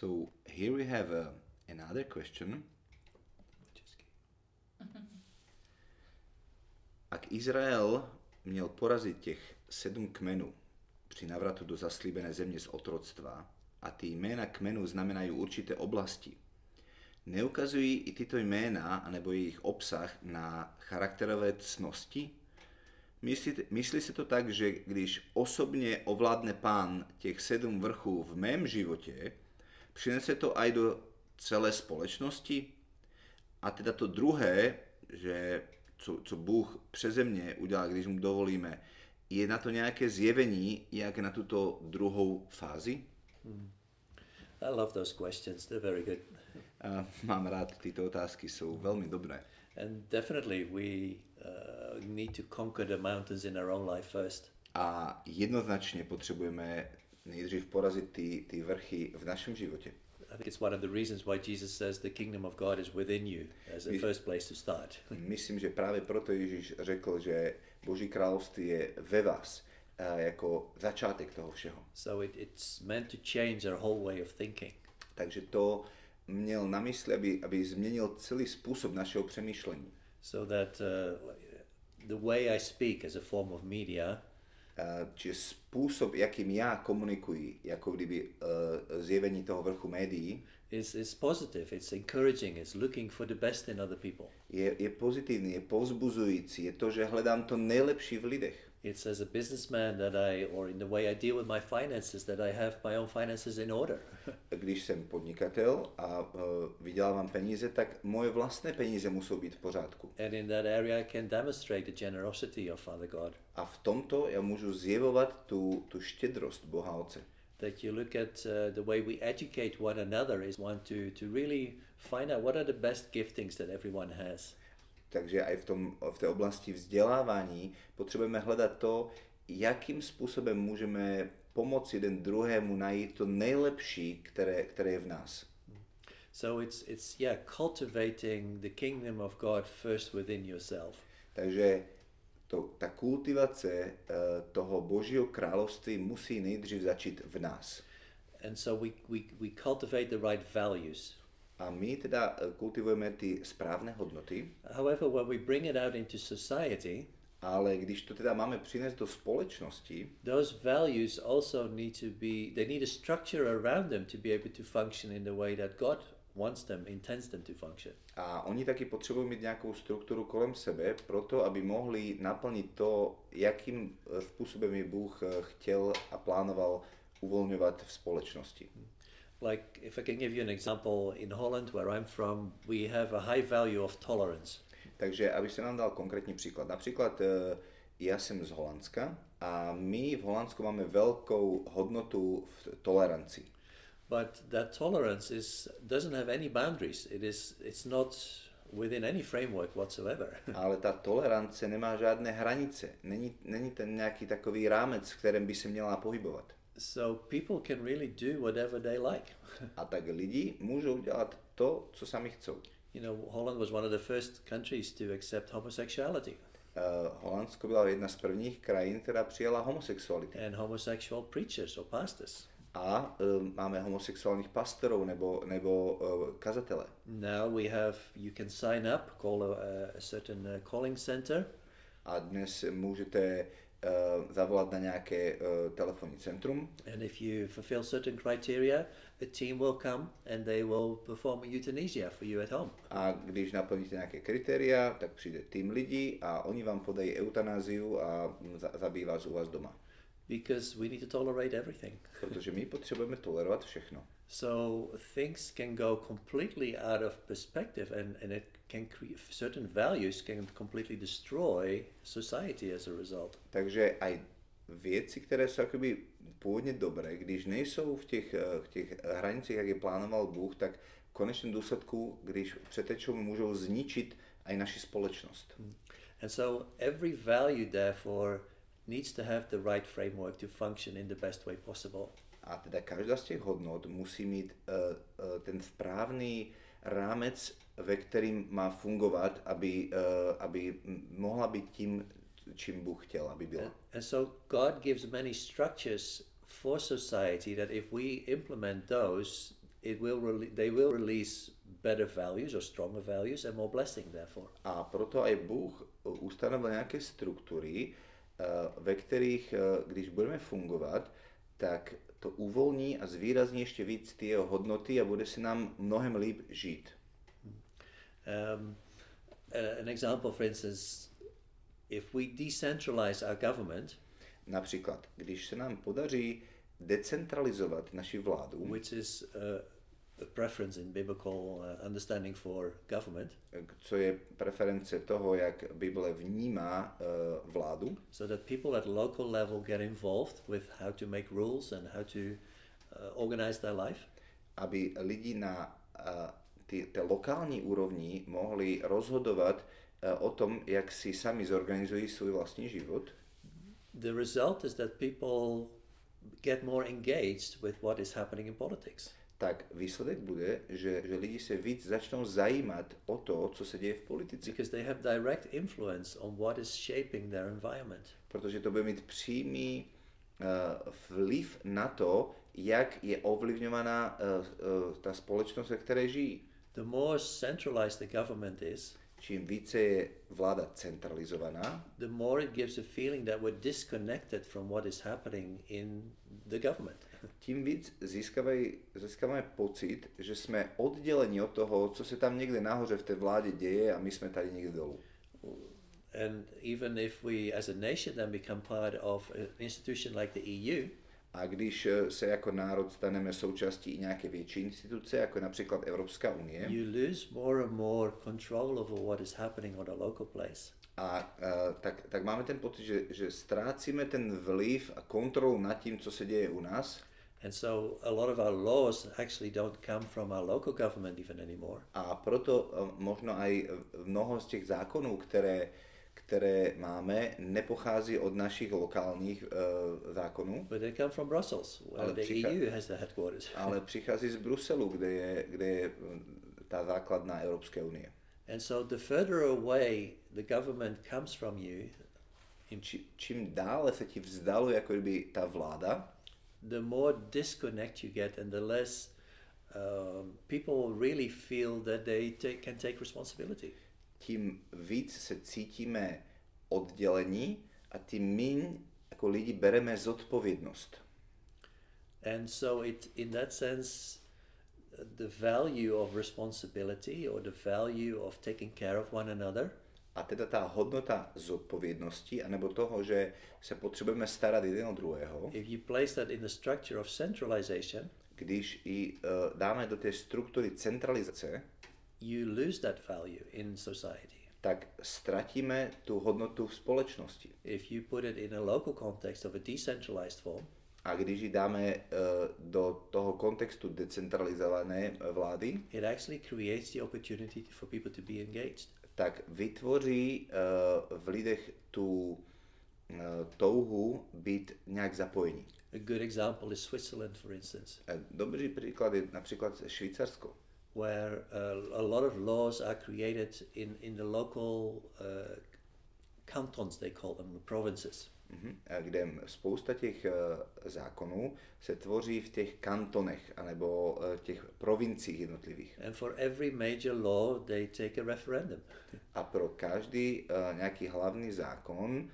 So here we have uh, another question. Ak Izrael měl porazit těch sedm kmenů při návratu do zaslíbené země z otroctva a ty jména kmenů znamenají určité oblasti, neukazují i tyto jména anebo jejich obsah na charakterové cnosti? Myslí, myslí se to tak, že když osobně ovládne pán těch sedm vrchů v mém životě, přinese to aj do celé společnosti? A teda to druhé, že co, co Bůh přeze mě udělá, když mu dovolíme, je na to nějaké zjevení, jak na tuto druhou fázi? Hmm. I love those questions. They're very good. Uh, mám rád, tyto otázky jsou velmi dobré. And definitely we uh, need to conquer the mountains in our own life first. A jednoznačně potřebujeme nejdřív porazit ty, ty vrchy v našem životě. I think it's one of the reasons why Jesus says the kingdom of God is within you as the first place to start. Myslím, že právě proto Ježíš řekl, že Boží království je ve vás uh, jako začátek toho všeho. So it, it's meant to change our whole way of thinking. Takže to měl na mysli, aby, aby změnil celý způsob našeho přemýšlení. So that uh, the way I speak as a form of media čiže způsob, jakým já komunikuji, jako kdyby uh, zjevení toho vrchu médií, is, is positive, it's encouraging, it's looking for the best in other people. Je, je pozitivní, je povzbuzující, je to, že hledám to nejlepší v lidech. It's as a businessman that I, or in the way I deal with my finances, that I have my own finances in order. Když jsem podnikatel a uh, vydělávám peníze, tak moje vlastní peníze musí být v pořádku. And in that area I can demonstrate the generosity of Father God. A v tomto já můžu zjevovat tu, tu štědrost Boha Otce. That you look at uh, the way we educate one another is one to, to really find out what are the best giftings that everyone has. Takže i v, tom, v té oblasti vzdělávání potřebujeme hledat to, jakým způsobem můžeme pomoci jeden druhému najít to nejlepší, které, které je v nás. So it's, it's yeah, cultivating the kingdom of God first within yourself. Takže to, ta kultivace uh, toho Božího království musí nejdřív začít v nás. And so we, we, we cultivate the right values. A my teda eh, kultivujeme ty správné hodnoty. However, when we bring it out into society, ale když to teda máme přinést do společnosti, those values also need to be, they need a structure around them to be able to function in the way that God wants them, intends them to function. A oni taky potřebují mít nějakou strukturu kolem sebe, proto aby mohli naplnit to, jakým eh, způsobem je Bůh eh, chtěl a plánoval uvolňovat v společnosti. Like, if I can give you an example, in Holland, where I'm from, we have a high value of tolerance. Takže, aby se nám dal konkrétní příklad. Například, eh, já jsem z Holandska a my v Holandsku máme velkou hodnotu v toleranci. But that tolerance is, doesn't have any boundaries. It is, it's not within any framework whatsoever. Ale ta tolerance nemá žádné hranice. Není, není ten nějaký takový rámec, v kterém by se měla pohybovat. So people can really do whatever they like. A tak lidi můžou dělat to, co sami chcou. You know, Holland was one of the first countries to accept homosexuality. Uh, Holandsko byla jedna z prvních krajin, která přijala homosexualitu. And homosexual preachers or pastors. A uh, máme homosexuálních pastorů nebo, nebo uh, kazatele. Now we have, you can sign up, call a, a certain calling center. A dnes můžete uh, zavolat na nějaké uh, telefonní centrum. And if you fulfill certain criteria, a team will come and they will perform euthanasia for you at home. A když naplníte nějaké kritéria, tak přijde tým lidí a oni vám podají eutanáziu a zabíjí vás u vás doma. Because we need to tolerate everything. Protože my potřebujeme tolerovat všechno. So things can go completely out of perspective and, and it can create certain values can completely destroy society as a result. Takže aj věci, které jsou jakoby původně dobré, když nejsou v těch, eh, v těch hranicích, jak je plánoval Bůh, tak v konečném důsledku, když přetečou, můžou zničit i naši společnost. Hmm. And so every value therefore needs to have the right framework to function in the best way possible. A teda každá z těch hodnot musí mít uh, uh, ten správný rámec, ve kterým má fungovat, aby, uh, aby mohla být tím, čím Bůh chtěl, aby byla. And, and so God gives many structures for society that if we implement those, it will they will release better values or stronger values and more blessing therefore. A proto aj Bůh ustanovil nejaké štruktúry, eh, ve ktorých, eh, když budeme fungovať, tak to uvoľní a zvýrazní ešte víc tie jeho hodnoty a bude si nám mnohem líp žiť. Um, uh, an example, for instance, if we decentralize our government, Napríklad, když se nám podaří decentralizovat naši vládu, which is uh, preference in biblical uh, understanding for government, co je preference toho, jak Bible vnímá uh, vládu, so that people at local level get involved with how to make rules and how to uh, organize their life. aby lidi na uh, ty, té lokální úrovni mohli rozhodovat uh, o tom, jak si sami zorganizují svůj vlastní život, The result is that people get more engaged with what is happening in politics. Tak výsledek bude, že, že lidi se víc začnou zajímat o to, co se děje v politice. Because they have direct influence on what is shaping their environment. Protože to bude mít přímý uh, vliv na to, jak je ovlivňovaná uh, uh, ta společnost, ve které žijí. The more centralized the government is, Čím více je vláda centralizovaná, the more it gives a feeling that we're disconnected from what is happening in the government. Tím víc získávají, získáváme pocit, že jsme odděleni od toho, co se tam někde nahoře v té vládě děje a my jsme tady někde dolů. And even if we as a nation then become part of an institution like the EU, A když eh, se jako národ staneme součástí i nějaké větší instituce, jako například Evropská unie, you lose more and more control over what is happening on a local place. a uh, tak, tak máme ten pocit, že, že ztrácíme ten vliv a kontrolu nad tím, co se děje u nás. And so a lot of our laws actually don't come from our local government even anymore. A proto eh, možno aj mnoho z těch zákonů, které, které máme, nepochází od našich lokálních uh, zákonů, But they come from Brussels, where Ale the přichá- EU has the headquarters. ale přichází z Bruselu, kde je, kde je eh, ta základna Evropské unie. And so the further away the government comes from you, čím dále se ti vzdaluje jako kdyby ta vláda, the more disconnect you get and the less um, people really feel that they take, can take responsibility. tím víc se cítíme oddělení a tím míň jako lidi bereme zodpovědnost. And so it, in that sense, the value of responsibility or the value of taking care of one another A teda ta hodnota zodpovědnosti, anebo toho, že se potřebujeme starat jeden o druhého, if you place that in the structure of centralization, když ji uh, dáme do té struktury centralizace, you lose that value in society. tak ztratíme tu hodnotu v společnosti. If you put it in a local context of a decentralized form, A když ji dáme uh, do toho kontextu decentralizované vlády, it actually creates the opportunity for people to be engaged. Tak vytvoří uh, v lidech tu uh, touhu být nějak zapojení. A good example is Switzerland, for instance, Eh, Dobrý příklad je například Švýcarsko, where uh, a lot of laws are created in, in the local uh, cantons, they call them, the provinces. mhm, kde spousta těch eh, zákonů se tvoří v těch kantonech anebo eh, těch provinciích jednotlivých. And for every major law, they take a referendum. A pro každý eh, nějaký hlavní zákon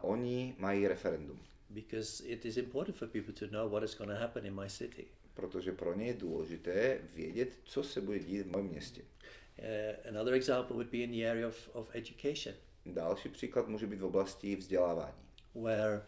oni mají referendum, Because it is important for people to know what is going to happen in my city. protože pro ně je důležité vědět, co se bude dít v mém městě. Uh, another example would be in the area of, of education, Další příklad může být v oblasti vzdělávání. where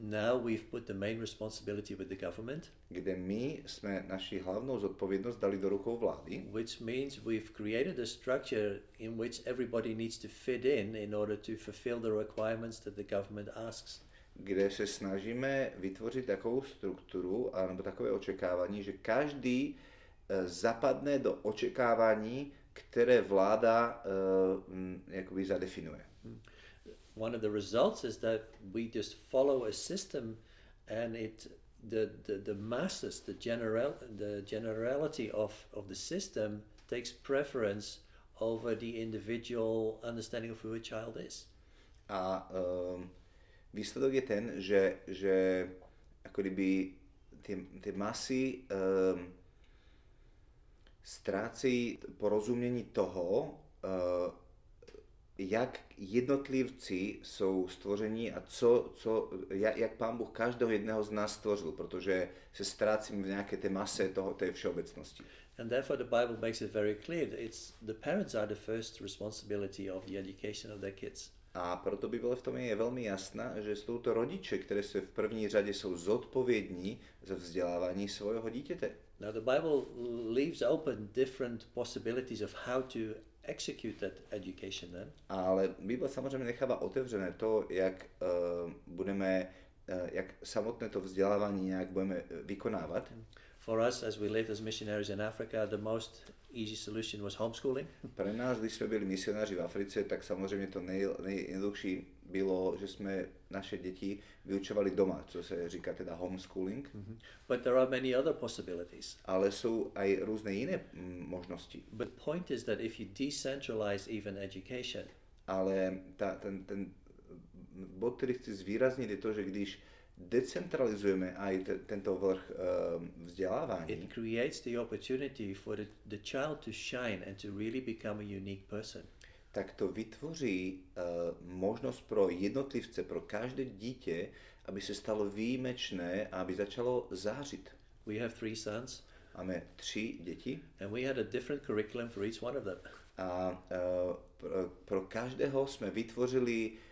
now we've put the main responsibility with the government, kde my jsme naši hlavnou zodpovědnost dali do rukou vlády, which means we've created a structure in which everybody needs to fit in in order to fulfill the requirements that the government asks. kde se snažíme vytvořit takovou strukturu nebo takové očekávání, že každý eh, zapadne do očekávání, které vláda uh, jakoby zadefinuje. One of the results is that we just follow a system and it the, the, the masses, the general the generality of, of the system takes preference over the individual understanding of who a child is. A um, výsledok je ten, že, že jako kdyby ty, ty masy um, ztrácejí porozumění toho, uh, jak jednotlivci jsou stvoření a co, co, jak, jak pán Bůh každého jedného z nás stvořil, protože se ztrácíme v nějaké té mase toho, té všeobecnosti. And therefore, the Bible makes it very clear that it's the parents are the first responsibility of the education of their kids. A proto Bible v tom je velmi jasná, že jsou to rodiče, které se v první řadě jsou zodpovědní za vzdělávání svého dítěte. Now, the Bible leaves open different possibilities of how to execute that education then. Ale Bible samozřejmě nechává otevřené to, jak uh, budeme, uh, jak samotné to vzdělávání nějak budeme vykonávat. For us, as we lived as missionaries in Africa, the most easy solution was homeschooling. Pre nás, když jsme byli misionáři v Africe, tak samozřejmě to nej, nejjednodušší bylo, že jsme naše děti vyučovali doma, co se říká teda homeschooling. Mm-hmm. But there are many other possibilities. Ale jsou i různé jiné mm, možnosti. But point is that if you decentralize even education, ale ta, ten, ten bod, který chci zvýraznit, je to, že když decentralizujeme aj te, tento vrch uh, vzdělávání, it creates the opportunity for the, the child to shine and to really become a unique person. Tak to vytvoří uh, možnost pro jednotlivce, pro každé dítě, aby se stalo výjimečné a aby začalo zářit. We have three sons. Máme tři děti. And we had a different curriculum for each one of them. A uh, pro, pro každého jsme vytvořili Eh,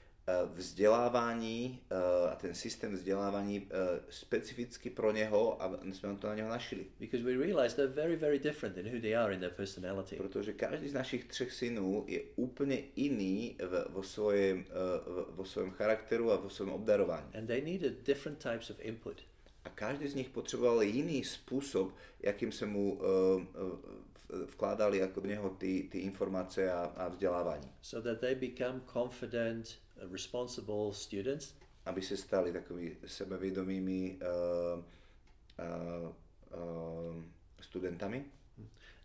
vzdělávání eh, a ten systém vzdělávání eh, specificky pro něho a jsme to na něho našli. Because we realize they're very, very different in who they are in their personality. Protože každý z našich třech synů je úplně jiný v, vo, svém, vo svém charakteru a vo svém obdarování. And they needed different types of input. A každý z nich potřeboval jiný způsob, jakým se mu uh, vkládali jako do něho ty, ty informace a, a vzdělávání. So that they become confident, responsible students. Aby se stali takovými sebevědomými uh, uh, uh, studentami.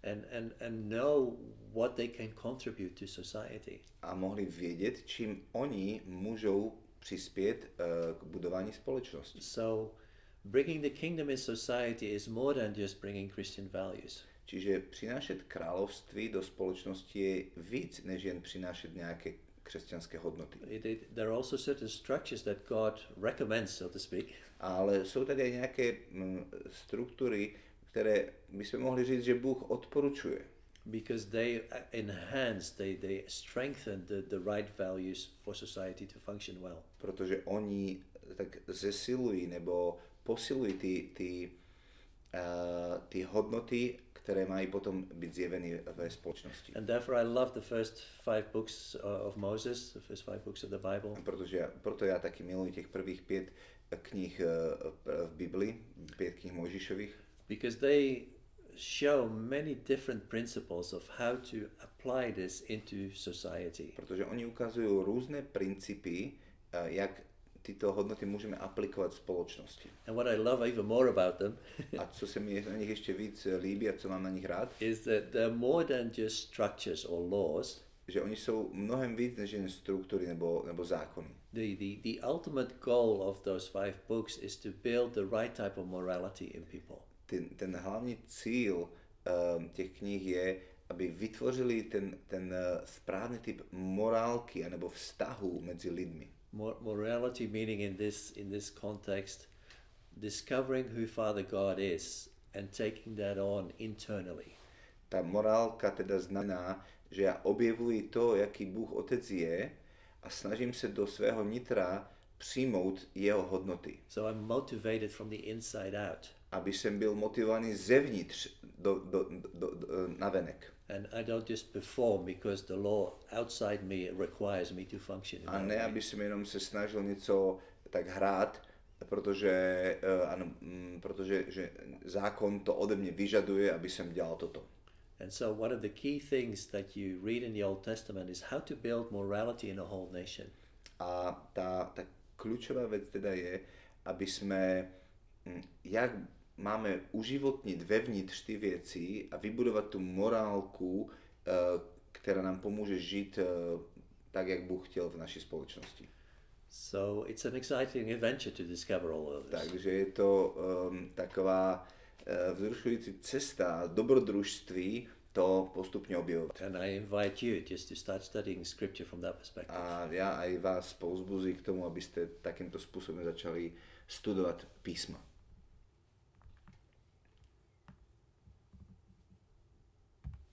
And, and, and know what they can contribute to society. A mohli vědět, čím oni můžou přispět uh, k budování společnosti. So, bringing the kingdom in society is more than just bringing Christian values. Čiže přinášet království do společnosti je víc, než jen přinášet nějaké křesťanské hodnoty. there are also certain structures that God recommends, so to speak. Ale jsou tady nějaké mm, struktury, které bychom mohli říct, že Bůh odporučuje. Because they enhance, they, they strengthen the, the right values for society to function well. Protože oni tak zesilují nebo posilují ty, ty, uh, ty hodnoty které mají potom být zjeveny ve společnosti. And therefore I love the first five books uh, of Moses, the first five books of the Bible. Protože, proto já taky miluji těch prvních pět knih uh, v Bibli, pět knih Mojžišových. Because they show many different principles of how to apply this into society. Protože oni ukazují různé principy, jak tyto hodnoty můžeme aplikovat v společnosti. And what I love even more about them a co se mi na nich ještě víc líbí a co mám na nich rád, is that they're more than just structures or laws. Že oni jsou mnohem víc než jen struktury nebo, nebo zákony. The, the, the ultimate goal of those five books is to build the right type of morality in people. Ten, ten hlavní cíl um, těch knih je, aby vytvořili ten, ten uh, správný typ morálky anebo vztahu mezi lidmi morality meaning in this in this context discovering who Father God is and taking that on internally. Ta morálka teda znamená, že já objevuji to, jaký Bůh Otec je a snažím se do svého nitra přijmout jeho hodnoty. So I'm motivated from the inside out. Aby jsem byl motivovaný zevnitř do, do, do, do, do eh, navenek. And I don't just perform because the law outside me requires me to function. A ne, aby jsem jenom se snažil něco tak hrát, protože, uh, ano, mm, protože že zákon to ode mě vyžaduje, aby jsem dělal toto. And so one of the key things that you read in the Old Testament is how to build morality in a whole nation. A ta, ta klíčová věc teda je, aby jsme, mm, jak máme uživotnit vevnitř ty věci a vybudovat tu morálku, eh, která nám pomůže žít eh, tak, jak Bůh chtěl v naší společnosti. So it's an exciting adventure to discover all of this. Takže je to um, taková eh, vzrušující cesta dobrodružství to postupně objevovat. And I invite you just to start studying scripture from that perspective. A já aj vás pouzbuzuji k tomu, abyste takýmto způsobem začali studovat písma.